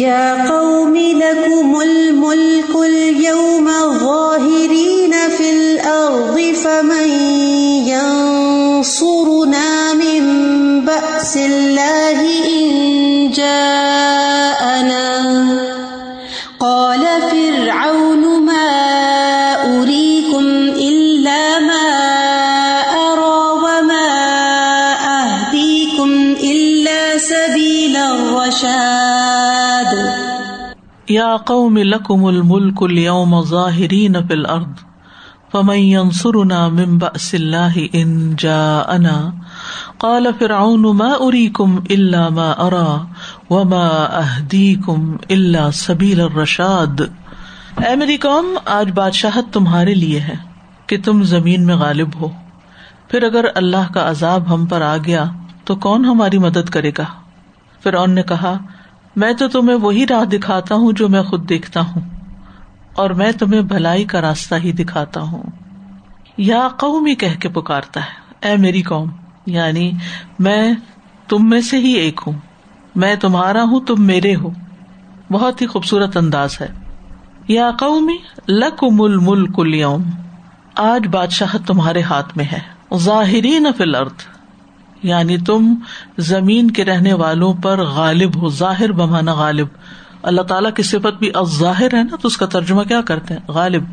يا قوم لكم الملك اليوم ظاهرين في الأرض فمن ينصرنا من بأس الله یا قوم لکم الملک اليوم ظاہرین فی الارض فمن ينصرنا من بأس اللہ ان جاءنا قال فرعون ما اریکم الا ما ارا وما اہدیکم الا سبیل الرشاد اے میری قوم، آج بادشاہت تمہارے لیے ہے کہ تم زمین میں غالب ہو۔ پھر اگر اللہ کا عذاب ہم پر آ گیا تو کون ہماری مدد کرے گا؟ فرعون نے کہا میں تو تمہیں وہی راہ دکھاتا ہوں جو میں خود دیکھتا ہوں، اور میں تمہیں بھلائی کا راستہ ہی دکھاتا ہوں۔ یا قوم ہی کہہ کے پکارتا ہے، اے میری قوم یعنی میں تم میں سے ہی ایک ہوں۔ میں تمہارا ہوں، تم میرے ہو۔ بہت ہی خوبصورت انداز ہے۔ یا قومی لکم الملک اليوم۔ آج بادشاہت تمہارے ہاتھ میں ہے۔ ظاہرین فی الارض۔ یعنی تم زمین کے رہنے والوں پر غالب ہو، ظاہر بمانا غالب۔ اللہ تعالیٰ کی صفت بھی ظاہر ہے نا، تو اس کا ترجمہ کیا کرتے ہیں؟ غالب۔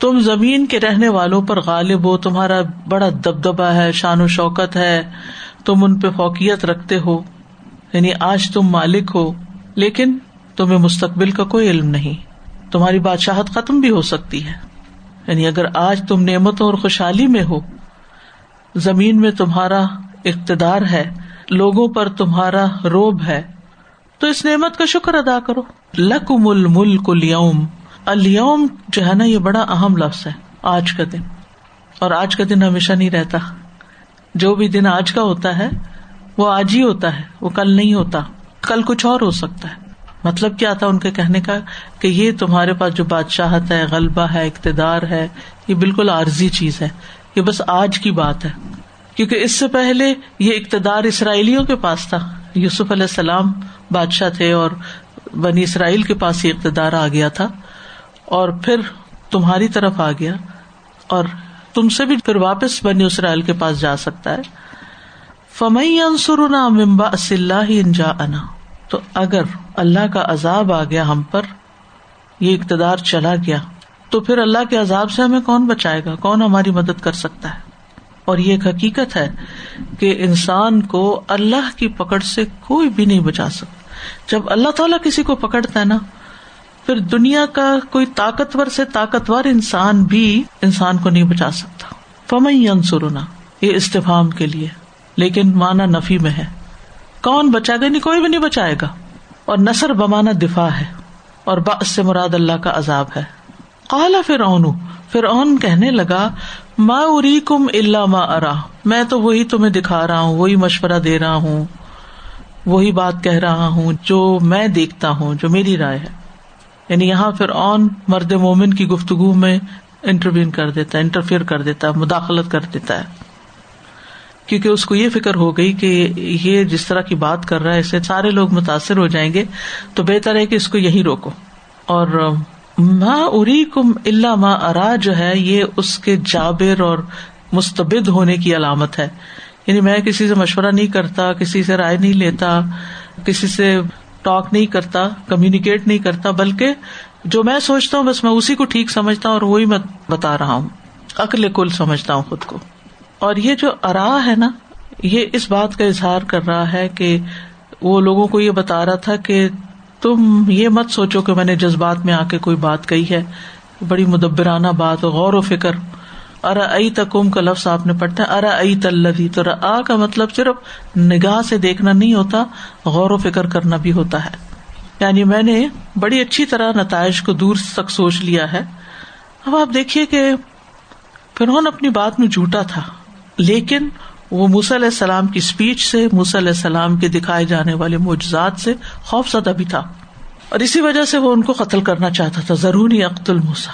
تم زمین کے رہنے والوں پر غالب ہو، تمہارا بڑا دبدبا ہے، شان و شوکت ہے، تم ان پہ فوقیت رکھتے ہو۔ یعنی آج تم مالک ہو، لیکن تمہیں مستقبل کا کوئی علم نہیں۔ تمہاری بادشاہت ختم بھی ہو سکتی ہے۔ یعنی اگر آج تم نعمتوں اور خوشحالی میں ہو، زمین میں تمہارا اقتدار ہے، لوگوں پر تمہارا روب ہے۔ تو اس نعمت کا شکر ادا کرو۔ لکم الملک اليوم اليوم جو ہے نا، یہ بڑا اہم لفظ ہے، آج کا دن۔ اور آج کا دن ہمیشہ نہیں رہتا۔ جو بھی دن آج کا ہوتا ہے، وہ آج ہی ہوتا ہے، وہ کل نہیں ہوتا۔ کل کچھ اور ہو سکتا ہے۔ مطلب کیا تھا ان کے کہنے کا؟ کہ یہ تمہارے پاس جو بادشاہت ہے، غلبہ ہے، اقتدار ہے، یہ بالکل عارضی چیز ہے۔ یہ بس آج کی بات ہے۔ کیونکہ اس سے پہلے یہ اقتدار اسرائیلیوں کے پاس تھا۔ یوسف علیہ السلام بادشاہ تھے اور بنی اسرائیل کے پاس یہ اقتدار آ گیا تھا اور پھر تمہاری طرف آ گیا اور تم سے بھی پھر واپس بنی اسرائیل کے پاس جا سکتا ہے۔ فمئی انسرنا ممبا اللہ انجا انا تو اگر اللہ کا عذاب آ گیا ہم پر، یہ اقتدار چلا گیا، تو پھر اللہ کے عذاب سے ہمیں کون بچائے گا؟ کون ہماری مدد کر سکتا ہے؟ اور یہ ایک حقیقت ہے کہ انسان کو اللہ کی پکڑ سے کوئی بھی نہیں بچا سکتا۔ جب اللہ تعالیٰ کسی کو پکڑتا ہے نا، پھر دنیا کا کوئی طاقتور سے طاقتور انسان بھی انسان کو نہیں بچا سکتا۔ فمئی انسرنا یہ استفام کے لیے۔ لیکن مانا نفی میں ہے۔ کون بچائے گا؟ نہیں کوئی بھی نہیں بچائے گا۔ اور نثر بمانا دفاع ہے۔ اور باس سے مراد اللہ کا عذاب ہے۔ کالا پھر اون پھر اون کہنے لگا ماں اری کم اللہ ما ارا، میں تو وہی تمہیں دکھا رہا ہوں، وہی مشورہ دے رہا ہوں، وہی بات کہہ رہا ہوں جو میں دیکھتا ہوں، جو میری رائے ہے۔ یعنی یہاں پھر اون مرد مومن کی گفتگو میں انٹرویو کر دیتا ہے، انٹرفیئر کر دیتا ہے، مداخلت کر دیتا ہے۔ کیونکہ اس کو یہ فکر ہو گئی کہ یہ جس طرح کی بات کر رہا ہے اسے سارے لوگ متاثر ہو جائیں گے، تو بہتر ہے کہ اس کو یہی روکو۔ اور ماں اری کم اللہ ماں ارا، جو ہے یہ اس کے جابر اور مستبد ہونے کی علامت ہے۔ یعنی میں کسی سے مشورہ نہیں کرتا، کسی سے رائے نہیں لیتا، کسی سے ٹاک نہیں کرتا کمیونیکیٹ نہیں کرتا، بلکہ جو میں سوچتا ہوں بس میں اسی کو ٹھیک سمجھتا ہوں اور وہی میں بتا رہا ہوں۔ عقل کل سمجھتا ہوں خود کو۔ اور یہ جو ارا ہے نا، یہ اس بات کا اظہار کر رہا ہے کہ وہ لوگوں کو یہ بتا رہا تھا کہ تم یہ مت سوچو کہ میں نے جذبات میں آ کے کوئی بات کہی ہے۔ بڑی مدبرانہ بات غور و فکر۔ ارا ائی تکم کا لفظ آپ نے پڑھتا ہے۔ ارا ائی تلدی تو آ کا مطلب صرف نگاہ سے دیکھنا نہیں ہوتا، غور و فکر کرنا بھی ہوتا ہے۔ یعنی میں نے بڑی اچھی طرح نتائج کو دور تک سوچ لیا ہے۔ اب آپ دیکھیے کہ فرعون اپنی بات میں جھوٹا تھا، لیکن وہ موسی علیہ السلام کی اسپیچ سے، موسی علیہ السلام کے دکھائے جانے والے معجزات سے خوف زدہ بھی تھا۔ اور اسی وجہ سے وہ ان کو قتل کرنا چاہتا تھا۔ ضروری عقت الموسا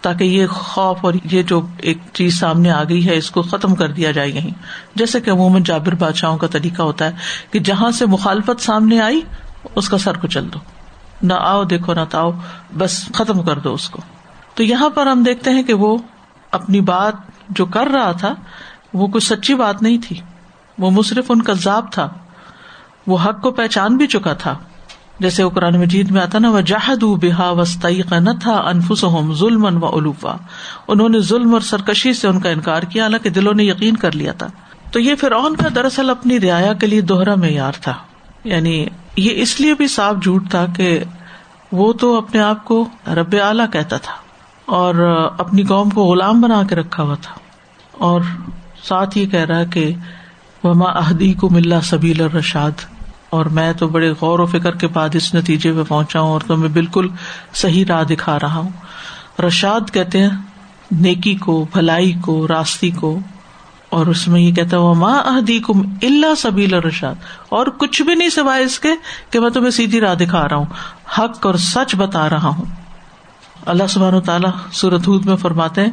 تاکہ یہ خوف اور یہ جو ایک چیز سامنے آ گئی ہے، اس کو ختم کر دیا جائے یہیں۔ جیسے کہ عموماً جابر بادشاہوں کا طریقہ ہوتا ہے کہ جہاں سے مخالفت سامنے آئی، اس کا سر کچل دو۔ نہ آؤ، دیکھو نہ تاؤ، بس ختم کر دو اس کو۔ تو یہاں پر ہم دیکھتے ہیں کہ وہ اپنی بات جو کر رہا تھا وہ کوئی سچی بات نہیں تھی۔ وہ مصرف ان کا ضاب تھا۔ وہ حق کو پہچان بھی چکا تھا۔ جیسے وہ قرآن مجید میں آتا نا وہ جہد بحا وسطی نہ تھا انفس ظلم و الوفا انہوں نے ظلم اور سرکشی سے ان کا انکار کیا، حالانکہ دلوں نے یقین کر لیا تھا۔ تو یہ فرعون کا دراصل اپنی رعایا کے لیے دوہرا معیار تھا۔ یعنی یہ اس لیے بھی صاف جھوٹ تھا کہ وہ تو اپنے آپ کو رب اعلی کہتا تھا اور اپنی قوم کو غلام بنا کے رکھا ہوا تھا۔ اور ساتھ ہی کہہ رہا کہ وما اہدی کو ملا سبیل الرشاد، اور میں تو بڑے غور و فکر کے بعد اس نتیجے پہ پہنچا ہوں اور تو میں بالکل صحیح راہ دکھا رہا ہوں۔ رشاد کہتے ہیں، نیکی کو، بھلائی کو، راستی کو، اور اس میں یہ کہتا وہ ماں اہدی کم اللہ سبیل رشاد اور کچھ بھی نہیں سوائے اس کے کہ میں تمہیں سیدھی راہ دکھا رہا ہوں، حق اور سچ بتا رہا ہوں۔ اللہ سبحان تعالیٰ سورت میں فرماتے ہیں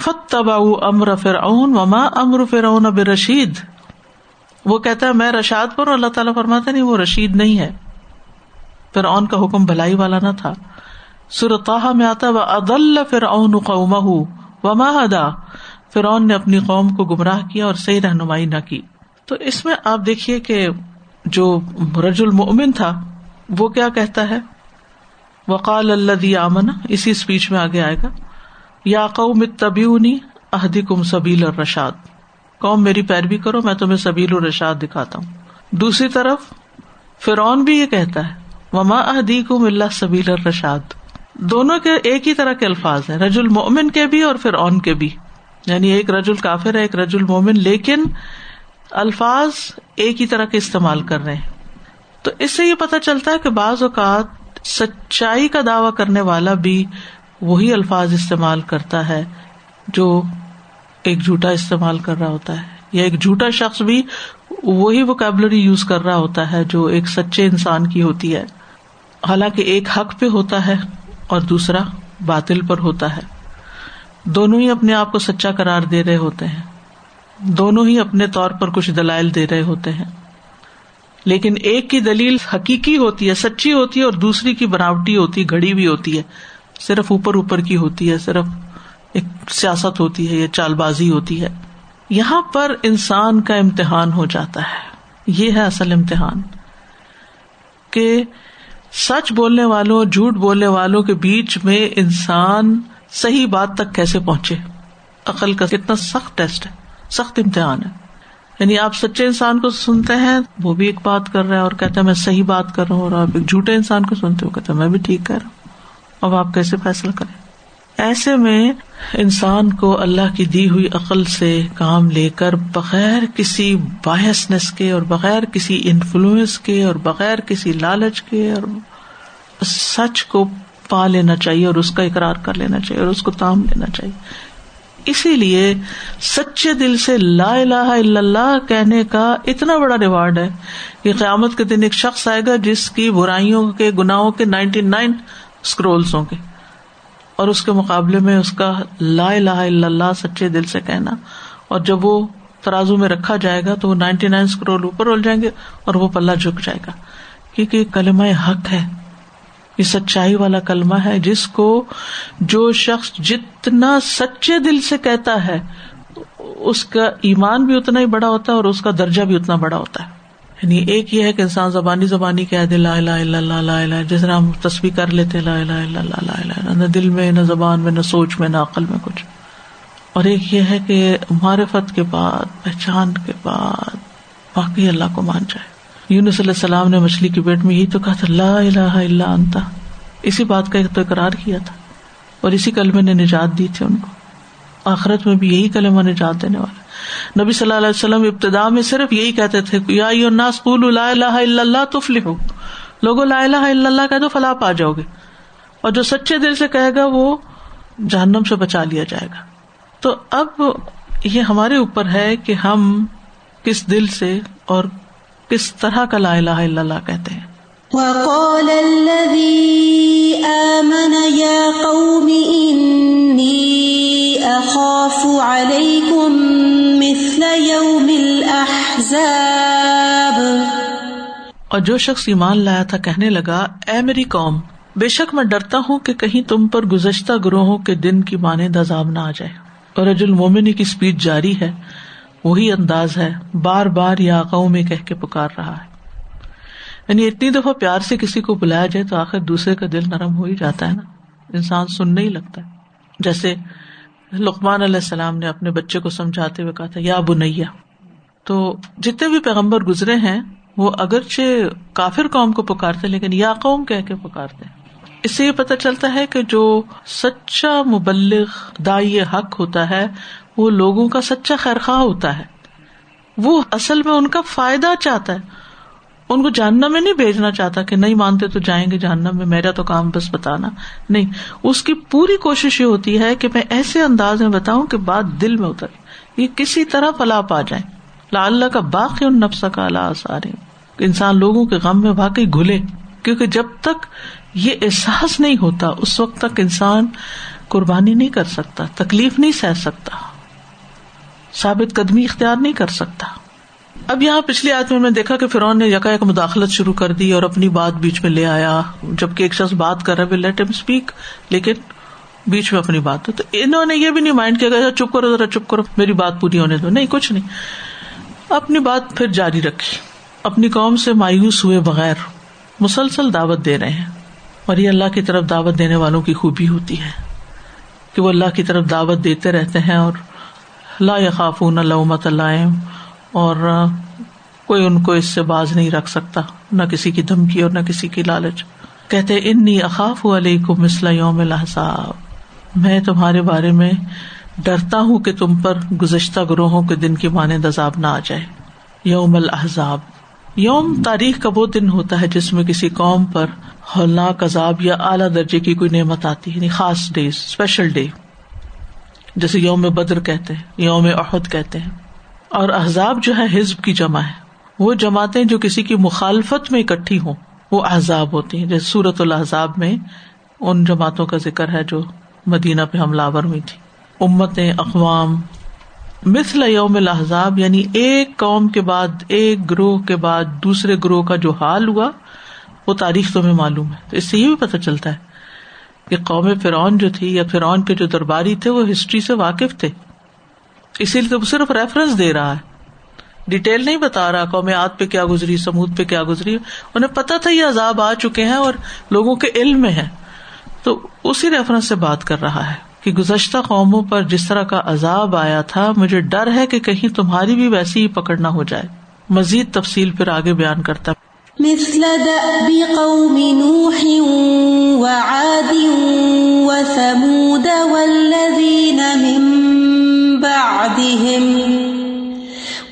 فت تبا امر فرعون و امر فرعون اب رشید وہ کہتا ہے، میں رشاد پر اللہ تعالیٰ فرماتے نہیں، وہ رشید نہیں ہے۔ فرعون کا حکم بھلائی والا نہ تھا۔ سورتاہ میں آتا وہ عدل فرعون قومہ وما ہدا فرعون نے اپنی قوم کو گمراہ کیا اور صحیح رہنمائی نہ کی۔ تو اس میں آپ دیکھیے کہ جو رج المن تھا، وہ کیا کہتا ہے؟ وقال اللہ آمن، اسی اسپیچ میں آگے آئے گا، یا قوم تبیونی اہدی کم سبیل اور رشاد قوم، میری پیروی کرو، میں تمہیں سبیل الرشاد دکھاتا ہوں۔ دوسری طرف، فرعون بھی یہ کہتا ہے، وما اہدی کم اللہ سبیل الرشاد۔ دونوں کے ایک ہی طرح کے الفاظ ہیں رج المن کے بھی اور فرعون کے بھی۔ یعنی ایک رج الکافر ہے، ایک رج المومن لیکن الفاظ ایک ہی طرح کے استعمال کر رہے ہیں۔ تو اس سے یہ پتا چلتا ہے کہ بعض اوقات سچائی کا دعوی کرنے والا بھی وہی الفاظ استعمال کرتا ہے جو ایک جھوٹا استعمال کر رہا ہوتا ہے یا ایک جھوٹا شخص بھی وہی وکیبلری یوز کر رہا ہوتا ہے جو ایک سچے انسان کی ہوتی ہے۔ حالانکہ ایک حق پہ ہوتا ہے اور دوسرا باطل پر ہوتا ہے۔ دونوں ہی اپنے آپ کو سچا قرار دے رہے ہوتے ہیں۔ دونوں ہی اپنے طور پر کچھ دلائل دے رہے ہوتے ہیں۔ لیکن ایک کی دلیل حقیقی ہوتی ہے، سچی ہوتی ہے اور دوسری کی بناوٹی ہوتی ہے گڑی بھی ہوتی ہے۔ صرف اوپر اوپر کی ہوتی ہے، صرف ایک سیاست ہوتی ہے، یا چال بازی ہوتی ہے۔ یہاں پر انسان کا امتحان ہو جاتا ہے۔ یہ ہے اصل امتحان۔ کہ سچ بولنے والوں، جھوٹ بولنے والوں کے بیچ میں انسان صحیح بات تک کیسے پہنچے؟ عقل کا کتنا سخت ٹیسٹ ہے، سخت امتحان ہے۔ یعنی آپ سچے انسان کو سنتے ہیں، وہ بھی ایک بات کر رہا ہے اور کہتے ہیں میں صحیح بات کر رہا ہوں اور آپ ایک جھوٹے انسان کو سنتے ہو کہتے میں بھی ٹھیک کر رہا ہوں۔ اب آپ کیسے فیصلہ کریں؟ ایسے میں انسان کو اللہ کی دی ہوئی عقل سے کام لے کر بغیر کسی باحثنس کے اور بغیر کسی انفلوئنس کے اور بغیر کسی لالچ کے اور سچ کو پا لینا چاہیے اور اس کا اقرار کر لینا چاہیے اور اس کو تام لینا چاہیے۔ اسی لیے سچے دل سے لا الہ الا اللہ کہنے کا اتنا بڑا ریوارڈ ہے کہ قیامت کے دن ایک شخص آئے گا جس کی برائیوں کے گناہوں کے نائنٹی نائن اسکرولس ہوں گے اور اس کے مقابلے میں اس کا لا الہ الا اللہ سچے دل سے کہنا اور جب وہ ترازو میں رکھا جائے گا تو وہ نائنٹی نائن اسکرول اوپر ہو جائیں گے اور وہ پلہ جھک جائے گا کیونکہ کلمہ حق ہے یہ سچائی والا کلمہ ہے جس کو جو شخص جتنا سچے دل سے کہتا ہے، اس کا ایمان بھی اتنا ہی بڑا ہوتا ہے اور اس کا درجہ بھی اتنا بڑا ہوتا ہے۔ یعنی ایک یہ ہے کہ انسان زبانی زبانی کہہ دے، لا لا لا لا جیسے ہم تصویر کر لیتے، لا لا لا لا لا نہ دل میں، نہ زبان میں، نہ سوچ میں، نہ عقل میں کچھ۔ اور ایک یہ ہے کہ معرفت کے بعد، پہچان کے بعد باقی اللہ کو مان جائے۔ یونس علیہ السلام نے مچھلی کے پیٹ میں یہی تو کہا تھا، لا الہ الا انتا۔ اسی بات کا تو اقرار کیا تھا اور اسی کلمے نے نجات دی تھی ان کو۔ آخرت میں بھی یہی کلمہ نجات دینے والا۔ نبی صلی اللہ علیہ وسلم ابتدا میں صرف یہی کہتے تھے، یا الناس قولوا لا الہ الا اللہ تفلحوا لوگوں لا الہ الا اللہ کہہ دو فلاح پا جاؤ گے۔ اور جو سچے دل سے کہے گا، وہ جہنم سے بچا لیا جائے گا۔ تو اب یہ ہمارے اوپر ہے کہ ہم کس دل سے اور کس طرح کا لا الہ الا اللہ کہتے ہیں؟ وقال الذي آمن يا قوم إني أخاف عليكم مثل يوم الأحزاب. اور جو شخص ایمان لایا تھا کہنے لگا اے میری قوم بے شک میں ڈرتا ہوں کہ کہیں تم پر گزشتہ گروہوں کے دن کی مانند عذاب نہ آ جائے۔ اور رج المومنی کی اسپیچ جاری ہے وہی انداز ہے، بار بار یا قوم کہہ کے پکار رہا ہے۔ یعنی اتنی دفعہ پیار سے کسی کو بلایا جائے تو آخر دوسرے کا دل نرم ہو ہی جاتا ہے نا۔ انسان سننے ہی لگتا۔ ہے جیسے لقمان علیہ السلام نے اپنے بچے کو سمجھاتے ہوئے کہا تھا، یا بنیا تو جتنے بھی پیغمبر گزرے ہیں، وہ اگرچہ کافر قوم کو پکارتے لیکن یا قوم کہہ کے پکارتے اس سے یہ پتا چلتا ہے کہ جو سچا مبلغ دائی حق ہوتا ہے وہ لوگوں کا سچا خیر خواہ ہوتا ہے۔ وہ اصل میں ان کا فائدہ چاہتا ہے۔ ان کو جاننا میں نہیں بھیجنا چاہتا کہ نہیں مانتے تو جائیں گے جاننا میں، میرا تو کام بس بتانا۔ نہیں، اس کی پوری کوشش یہ ہوتی ہے کہ میں ایسے انداز میں بتاؤں کہ بات دل میں اتر یہ کسی طرح پلا پا جائے۔ لا اللہ کا باقی ان نفس کا اللہ آسارے انسان لوگوں کے غم میں واقعی گھلے۔ کیونکہ جب تک یہ احساس نہیں ہوتا، اس وقت تک انسان قربانی نہیں کر سکتا، تکلیف نہیں سہ سکتا۔ ثابت قدمی اختیار نہیں کر سکتا۔ اب یہاں پچھلی آدمی میں دیکھا کہ فرون نے یکا یک مداخلت شروع کر دی اور اپنی بات بیچ میں لے آیا۔ جبکہ ایک شخص بات کر رہا لیٹ ایم اسپیک لیکن بیچ میں اپنی بات۔ تو انہوں نے یہ بھی نہیں مائنڈ کیا اچھا، چپ کرو، ذرا چپ کرو، میری بات پوری ہونے دو۔ نہیں، کچھ نہیں۔ اپنی بات پھر جاری رکھی۔ اپنی قوم سے مایوس ہوئے بغیر مسلسل دعوت دے رہے ہیں۔ اور یہ اللہ کی طرف دعوت دینے والوں کی خوبی ہوتی ہے کہ وہ اللہ کی طرف دعوت دیتے رہتے ہیں اور لا خافون لومت اللہ اور کوئی ان کو اس سے باز نہیں رکھ سکتا، نہ کسی کی دھمکی اور نہ کسی کی لالچ۔ کہتے انی اخاف علیہ کو مسلح یوم الحساب میں تمہارے بارے میں ڈرتا ہوں کہ تم پر گزشتہ گروہوں کے دن کی مانے عذاب نہ آ جائے۔ یوم الحضاب یوم تاریخ کا وہ دن ہوتا ہے جس میں کسی قوم پر ہولناک عذاب یا اعلیٰ درجے کی کوئی نعمت آتی ہے یعنی خاص ڈے اسپیشل ڈے۔ جیسے یوم بدر کہتے ہیں، یوم عہد کہتے ہیں۔ اور احزاب جو ہے ہزب کی جمع ہے۔ وہ جماعتیں جو کسی کی مخالفت میں اکٹھی ہوں، وہ احزاب ہوتی ہیں۔ جیسے سورت الحضاب میں ان جماعتوں کا ذکر ہے جو مدینہ پہ حملہ آور ہوئی تھی۔ امتیں اقوام، مثل یوم الحضاب یعنی ایک قوم کے بعد، ایک گروہ کے بعد دوسرے گروہ کا جو حال ہوا، وہ تاریخ تمہیں معلوم ہے۔ تو اس سے یہ بھی پتہ چلتا ہے کہ قوم فرعون جو تھی یا فرعون کے جو درباری تھے، وہ ہسٹری سے واقف تھے۔ اسی لیے تو صرف ریفرنس دے رہا ہے۔ ڈیٹیل نہیں بتا رہا قوم آت پہ کیا گزری، سمود پہ کیا گزری۔ انہیں پتا تھا یہ عذاب آ چکے ہیں اور لوگوں کے علم میں ہے تو اسی ریفرنس سے بات کر رہا ہے کہ گزشتہ قوموں پر جس طرح کا عذاب آیا تھا، مجھے ڈر ہے کہ کہیں تمہاری بھی ویسی ہی پکڑ نہ ہو جائے۔ مزید تفصیل پھر آگے بیان کرتا مثل دأب قوم نوح وعاد وثمود والذین من بعدهم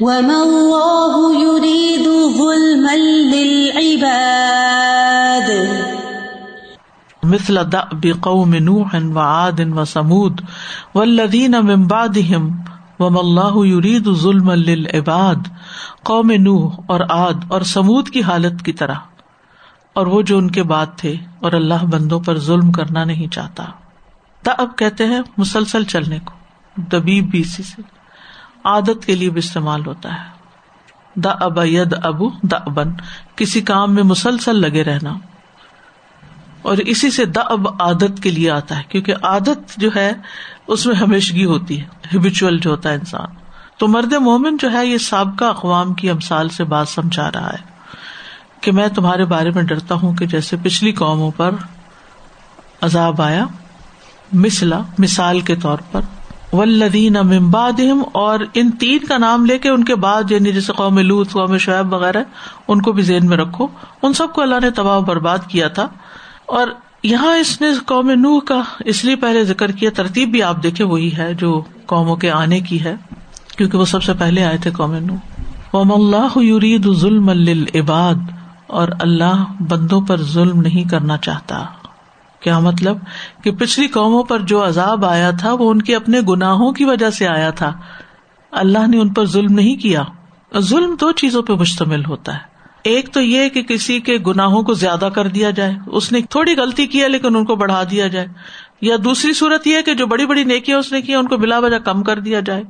وما الله يريد ظلما للعباد. مثل دأب قوم نوح وعاد وثمود والذين من بعدهم وما الله يريد ظلما للعباد، قوم نوح اور عاد اور سمود کی حالت کی طرح۔ اور وہ جو ان کے بعد تھے اور اللہ بندوں پر ظلم کرنا نہیں چاہتا۔ دا اب کہتے ہیں مسلسل چلنے کو، دبیب بھی اسی سے۔ عادت کے لیے بھی استعمال ہوتا ہے۔ دا اب ید ابو دا ابن کسی کام میں مسلسل لگے رہنا۔ اور اسی سے دا اب عادت کے لیے آتا ہے، کیونکہ عادت جو ہے، اس میں ہمیشگی ہوتی ہے ہبیچل جو ہوتا ہے انسان۔ تو مرد مومن جو ہے، یہ سابقہ اقوام کی امسال سے بات سمجھا رہا ہے کہ میں تمہارے بارے میں ڈرتا ہوں کہ جیسے پچھلی قوموں پر عذاب آیا۔ مسلا مثال کے طور پر ولدین امباد اور ان تین کا نام لے کے ان کے بعد یعنی جیسے قوم لوت قوم شعیب وغیرہ، ان کو بھی ذہن میں رکھو۔ ان سب کو اللہ نے تباہ برباد کیا تھا۔ اور یہاں اس نے قوم نوح کا اس لیے پہلے ذکر کیا، ترتیب بھی آپ دیکھے وہی ہے جو قوموں کے آنے کی ہے، کیونکہ وہ سب سے پہلے آئے تھے قوم نو قوم اللہ یورید ظلم العباد اور اللہ بندوں پر ظلم نہیں کرنا چاہتا۔ کیا مطلب؟ کہ پچھلی قوموں پر جو عذاب آیا تھا، وہ ان کے اپنے گناہوں کی وجہ سے آیا تھا۔ اللہ نے ان پر ظلم نہیں کیا۔ ظلم دو چیزوں پہ مشتمل ہوتا ہے۔ ایک تو یہ کہ کسی کے گناہوں کو زیادہ کر دیا جائے، اس نے تھوڑی غلطی کی ہے لیکن ان کو بڑھا دیا جائے۔ یا دوسری صورت یہ کہ جو بڑی بڑی نیکیاں اس نے کی ان کو بلا وجہ کم کر دیا جائے۔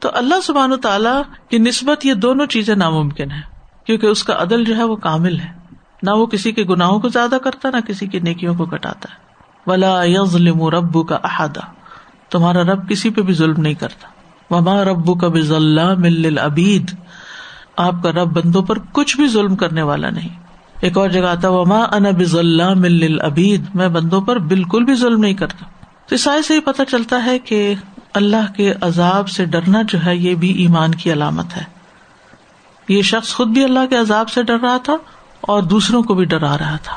تو اللہ سبحان و تعالیٰ کی نسبت یہ دونوں چیزیں ناممکن ہے کیونکہ اس کا عدل جو ہے وہ کامل ہے۔ نہ وہ کسی کے گناہوں کو زیادہ کرتا، نہ کسی کی نیکیوں کو کٹاتا ہے ولا یظلم ربو کا احاطہ تمہارا رب کسی پہ بھی ظلم نہیں کرتا۔ وما ربو کا بزلہ مل ابید آپ کا رب بندوں پر کچھ بھی ظلم کرنے والا نہیں۔ ایک اور جگہ آتا وما ان بز اللہ مل ابید میں بندوں پر بالکل بھی ظلم نہیں کرتا۔ تو عیسائی سے ہی پتہ چلتا ہے کہ اللہ کے عذاب سے ڈرنا جو ہے، یہ بھی ایمان کی علامت ہے۔ یہ شخص خود بھی اللہ کے عذاب سے ڈر رہا تھا اور دوسروں کو بھی ڈرا رہا تھا۔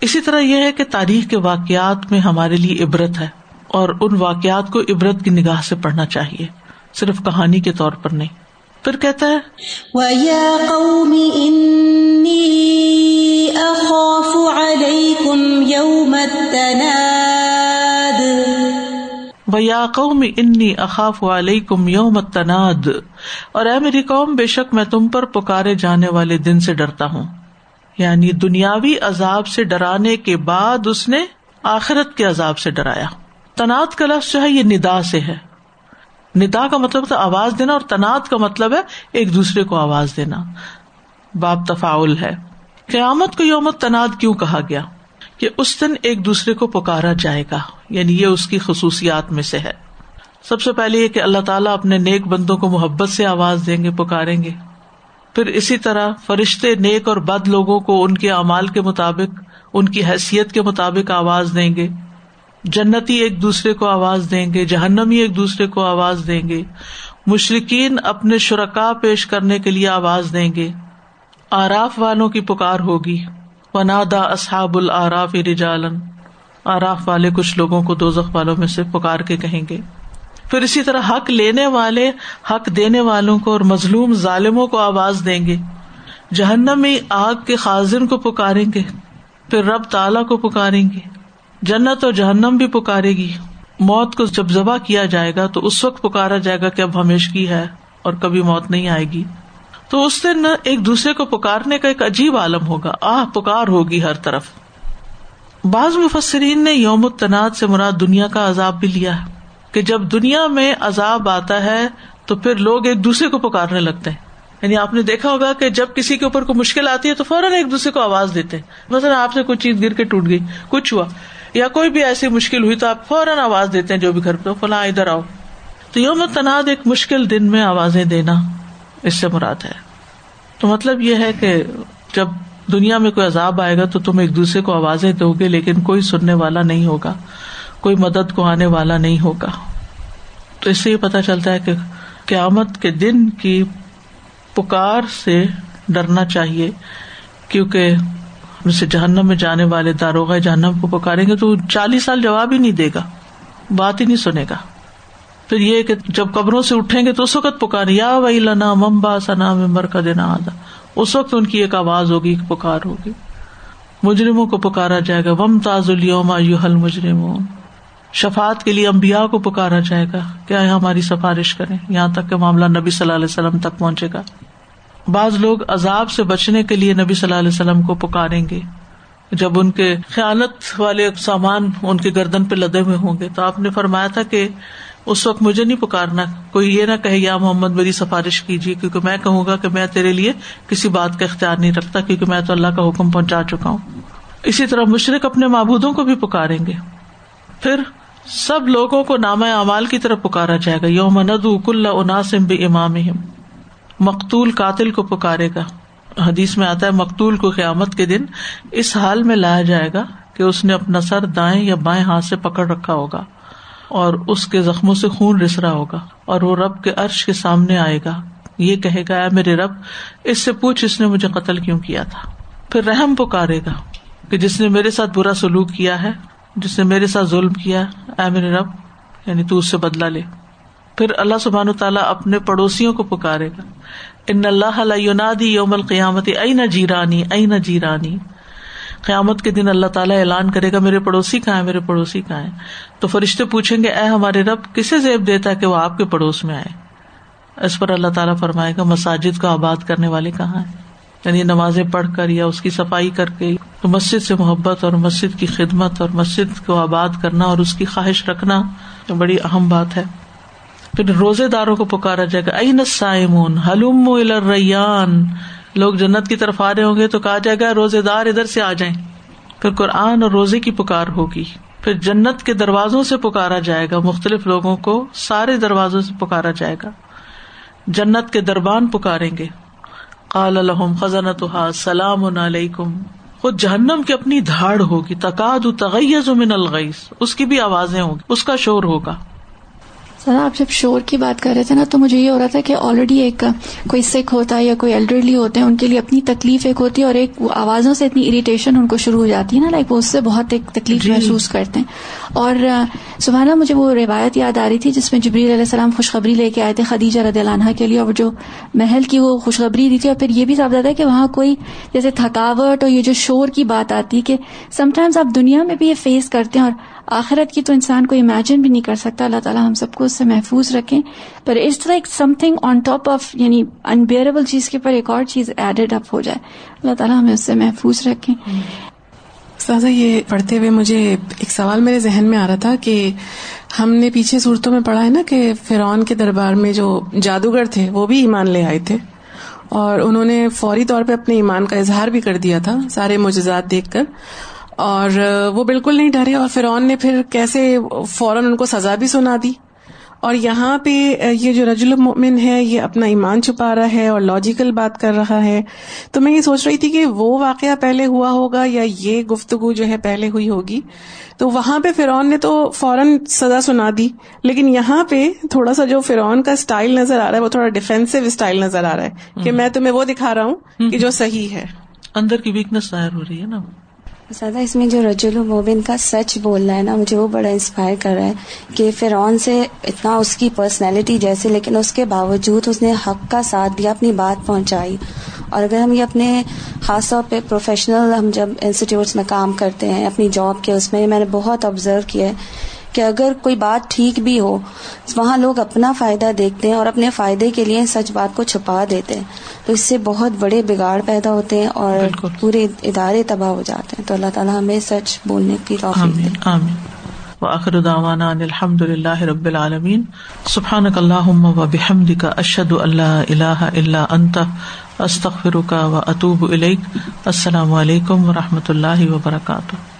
اسی طرح یہ ہے کہ تاریخ کے واقعات میں ہمارے لیے عبرت ہے اور ان واقعات کو عبرت کی نگاہ سے پڑھنا چاہیے۔ صرف کہانی کے طور پر نہیں۔ پھر کہتا ہے وَيَا قَوْمِ إِنِّي أَخَافُ عَلَيْكُمْ يَوْمَ التَّنَادِ وَيَا قَوْمِ إِنِّي أَخَافُ عَلَيْكُمْ يَوْمَ التَّنَادِ اور اے میری قوم بے شک میں تم پر پکارے جانے والے دن سے ڈرتا ہوں۔ یعنی دنیاوی عذاب سے ڈرانے کے بعد اس نے آخرت کے عذاب سے ڈرایا۔ تناد کا لفظ جو ہے یہ ندا سے ہے۔ ندا کا مطلب تو آواز دینا اور تناد کا مطلب ہے ایک دوسرے کو آواز دینا۔ باب تفاول ہے۔ قیامت کو یوم تناد کیوں کہا گیا؟ کہ اس دن ایک دوسرے کو پکارا جائے گا۔ یعنی یہ اس کی خصوصیات میں سے ہے۔ سب سے پہلے یہ کہ اللہ تعالیٰ اپنے نیک بندوں کو محبت سے آواز دیں گے، پکاریں گے۔ پھر اسی طرح فرشتے نیک اور بد لوگوں کو ان کے اعمال کے مطابق، ان کی حیثیت کے مطابق آواز دیں گے۔ جنتی ایک دوسرے کو آواز دیں گے، جہنمی ایک دوسرے کو آواز دیں گے۔ مشرقین اپنے شرکا پیش کرنے کے لیے آواز دیں گے۔ آراف والوں کی پکار ہوگی۔ ونادا اصحاب العراف رجالن آراف والے کچھ لوگوں کو دو والوں میں سے پکار کے کہیں گے۔ پھر اسی طرح حق لینے والے، حق دینے والوں کو اور مظلوم ظالموں کو آواز دیں گے۔ جہنمی آگ کے خاضر کو پکاریں گے۔ پھر رب تالا کو پکاریں گے۔ جنت اور جہنم بھی پکارے گی۔ موت کو جب ذبح کیا جائے گا تو اس وقت پکارا جائے گا کہ اب ہمیش کی ہے اور کبھی موت نہیں آئے گی۔ تو اس دن ایک دوسرے کو پکارنے کا ایک عجیب عالم ہوگا۔ آہ، پکار ہوگی ہر طرف۔ بعض مفسرین نے یوم التناد سے مراد دنیا کا عذاب بھی لیا ہے کہ جب دنیا میں عذاب آتا ہے تو پھر لوگ ایک دوسرے کو پکارنے لگتے ہیں۔ یعنی آپ نے دیکھا ہوگا کہ جب کسی کے اوپر کوئی مشکل آتی ہے تو فوراً ایک دوسرے کو آواز دیتے ہیں۔ مثلاً آپ سے کوئی چیز گر کے ٹوٹ گئی، کچھ ہوا۔ یا کوئی بھی ایسی مشکل ہوئی تو آپ فوراً آواز دیتے ہیں جو بھی گھر پہ فلاں ادھر آؤ۔ تو یوم تناد ایک مشکل دن میں آوازیں دینا اس سے مراد ہے۔ تو مطلب یہ ہے کہ جب دنیا میں کوئی عذاب آئے گا تو تم ایک دوسرے کو آوازیں دو گے، لیکن کوئی سننے والا نہیں ہوگا، کوئی مدد کو آنے والا نہیں ہوگا۔ تو اس سے یہ پتا چلتا ہے کہ قیامت کے دن کی پکار سے ڈرنا چاہیے، کیونکہ جیسے جہنم میں جانے والے داروغ جہنم کو پکاریں گے تو چالیس سال جواب ہی نہیں دے گا، بات ہی نہیں سنے گا۔ پھر یہ کہ جب قبروں سے اٹھیں گے تو اس وقت پکار، یا وہی لنا ممبا سنا ممبر کا دینا آدھا۔ اس وقت ان کی ایک آواز ہوگی، ایک پکار ہوگی۔ مجرموں کو پکارا جائے گا وم تاز الما یو حل مجرم شفات کے لیے امبیا کو پکارا جائے گا۔ کیا ہماری سفارش کرے یہاں تک کہ معاملہ نبی صلی اللہ علیہ وسلم تک پہنچے گا۔ بعض لوگ عذاب سے بچنے کے لیے نبی صلی اللہ علیہ وسلم کو پکاریں گے۔ جب ان کے خیالت والے سامان ان کے گردن پہ لدے ہوئے ہوں گے، تو آپ نے فرمایا تھا کہ اس وقت مجھے نہیں پکارنا۔ کوئی یہ نہ کہ یا محمد میری سفارش کیجیے، کیونکہ میں کہوں گا کہ میں تیرے لیے کسی بات کا اختیار نہیں رکھتا، کیونکہ میں تو اللہ کا حکم پہنچا چکا ہوں۔ اسی طرح مشرق اپنے معبودوں کو بھی پکاریں گے۔ پھر سب لوگوں کو نام اعمال کی طرف پکارا جائے گا۔ یوم ندو کل اناسم بھی امام مقتول قاتل کو پکارے گا۔ حدیث میں آتا ہے، مقتول کو قیامت کے دن اس حال میں لایا جائے گا کہ اس نے اپنا سر دائیں یا بائیں ہاتھ سے پکڑ رکھا ہوگا اور اس کے زخموں سے خون رس رہا ہوگا اور وہ رب کے عرش کے سامنے آئے گا۔ یہ کہے گا، اے میرے رب، اس سے پوچھ اس نے مجھے قتل کیوں کیا تھا؟ پھر رحم پکارے گا کہ جس نے میرے ساتھ برا سلوک کیا ہے، جس نے میرے ساتھ ظلم کیا اے میرے رب یعنی تو اس سے بدلا لے۔ پھر اللہ سبحان تعالیٰ اپنے پڑوسیوں کو پکارے گا۔ ان اللہ یونادی یوم القیامت ائی نہ جیرانی ائی نہ جیرانی۔ قیامت کے دن اللہ تعالیٰ اعلان کرے گا، میرے پڑوسی کہاں میرے پڑوسی کہاں ہے تو فرشتے پوچھیں گے، اے ہمارے رب، کسے زیب دیتا ہے کہ وہ آپ کے پڑوس میں آئے؟ اس پر اللہ تعالیٰ فرمائے گا، مساجد کو آباد کرنے والے کہاں ہیں؟ یعنی نمازیں پڑھ کر یا اس کی صفائی کر کے، تو مسجد سے محبت اور مسجد کی خدمت اور مسجد کو آباد کرنا اور اس کی خواہش رکھنا بڑی اہم بات ہے۔ پھر روزے داروں کو پکارا جائے گا۔ این سائمون حلوم ریان لوگ جنت کی طرف آ رہے ہوں گے تو کہا جائے گا روزے دار ادھر سے آ جائیں۔ پھر قرآن اور روزے کی پکار ہوگی۔ پھر جنت کے دروازوں سے پکارا جائے گا۔ مختلف لوگوں کو سارے دروازوں سے پکارا جائے گا۔ جنت کے دربان پکاریں گے۔ قال الحم خزنت سلام علیکم خود جہنم کی اپنی دھاڑ ہوگی۔ تقاد تغیز من الغیس اس کی بھی آوازیں ہوگی اس کا شور ہوگا۔ سر آپ جب شور کی بات کر رہے تھے نا تو مجھے یہ ہو رہا تھا کہ آلریڈی ایک کوئی سکھ ہوتا ہے یا کوئی ایلڈرلی ہوتے ہیں ان کے لیے اپنی تکلیف ایک ہوتی ہے اور ایک آوازوں سے اتنی اریٹیشن ان کو شروع ہو جاتی ہے نا لائک وہ اس سے بہت ایک تکلیف جی۔ محسوس کرتے ہیں اور سبحانہ مجھے وہ روایت یاد آ رہی تھی جس میں جبریل علیہ السلام خوشخبری لے کے آئے تھے خدیجہ رضی اللہ عنہ کے لیے اور جو محل کی وہ خوشخبری دی تھی اور پھر یہ بھی ثابت ہے کہ وہاں کوئی جیسے تھکاوٹ اور یہ جو شور کی بات آتی کہ سم ٹائمز آپ دنیا میں بھی یہ فیس کرتے ہیں اور آخرت کی تو انسان کو امیجن بھی نہیں کر سکتا، اللہ تعالیٰ ہم سب کو اس سے محفوظ رکھیں۔ پر it's like something on top of یعنی انبیئربل چیز کے پر ایک اور چیز ایڈیڈ اپ ہو جائے۔ اللہ تعالیٰ ہمیں اس سے محفوظ رکھیں۔ سازا، یہ پڑھتے ہوئے مجھے ایک سوال میرے ذہن میں آ رہا تھا کہ ہم نے پیچھے صورتوں میں پڑھا ہے نا کہ فرعون کے دربار میں جو جادوگر تھے، وہ بھی ایمان لے آئے تھے۔ اور انہوں نے فوری طور پہ اپنے ایمان کا اظہار بھی کر دیا تھا، سارے معجزات دیکھ کر۔ اور وہ بالکل نہیں ڈرے اور فرعون نے پھر کیسے فوراً ان کو سزا بھی سنا دی۔ اور یہاں پہ یہ جو رج المؤمن ہے یہ اپنا ایمان چھپا رہا ہے اور لاجیکل بات کر رہا ہے۔ تو میں یہ سوچ رہی تھی کہ وہ واقعہ پہلے ہوا ہوگا یا یہ گفتگو جو ہے پہلے ہوئی ہوگی۔ تو وہاں پہ فرعون نے تو فوراً سزا سنا دی لیکن یہاں پہ تھوڑا سا جو فرعون کا اسٹائل نظر آ رہا ہے وہ تھوڑا ڈیفینسو اسٹائل نظر آ رہا ہے کہ میں تمہیں وہ دکھا رہا ہوں کہ جو صحیح ہے۔ اندر کی ویکنیس ظاہر ہو رہی ہے نا۔ زیادہ اس میں جو رجل المومن کا سچ بولنا ہے نا، مجھے وہ بڑا انسپائر کر رہا ہے کہ فرعون سے اتنا اس کی پرسنالٹی جیسے، لیکن اس کے باوجود اس نے حق کا ساتھ دیا، اپنی بات پہنچائی۔ اور اگر ہم یہ اپنے خاص طور پہ پروفیشنل ہم جب انسٹیٹیوٹس میں کام کرتے ہیں، اپنی جاب کے اس میں میں نے بہت آبزرو کیا ہے کہ اگر کوئی بات ٹھیک بھی ہو وہاں لوگ اپنا فائدہ دیکھتے ہیں اور اپنے فائدے کے لیے سچ بات کو چھپا دیتے ہیں۔ تو اس سے بہت بڑے بگاڑ پیدا ہوتے ہیں اور پورے ادارے تباہ ہو جاتے ہیں۔ تو اللہ تعالیٰ ہمیں سچ بولنے کی توفیق وآخر دعوانا ان الحمد للہ رب العالمین۔ سبحانک اللہم و بحمدک اشہد اللہ الہ الا انت استغفرک و اتوب الیک۔ السلام علیکم و رحمۃ اللہ وبرکاتہ۔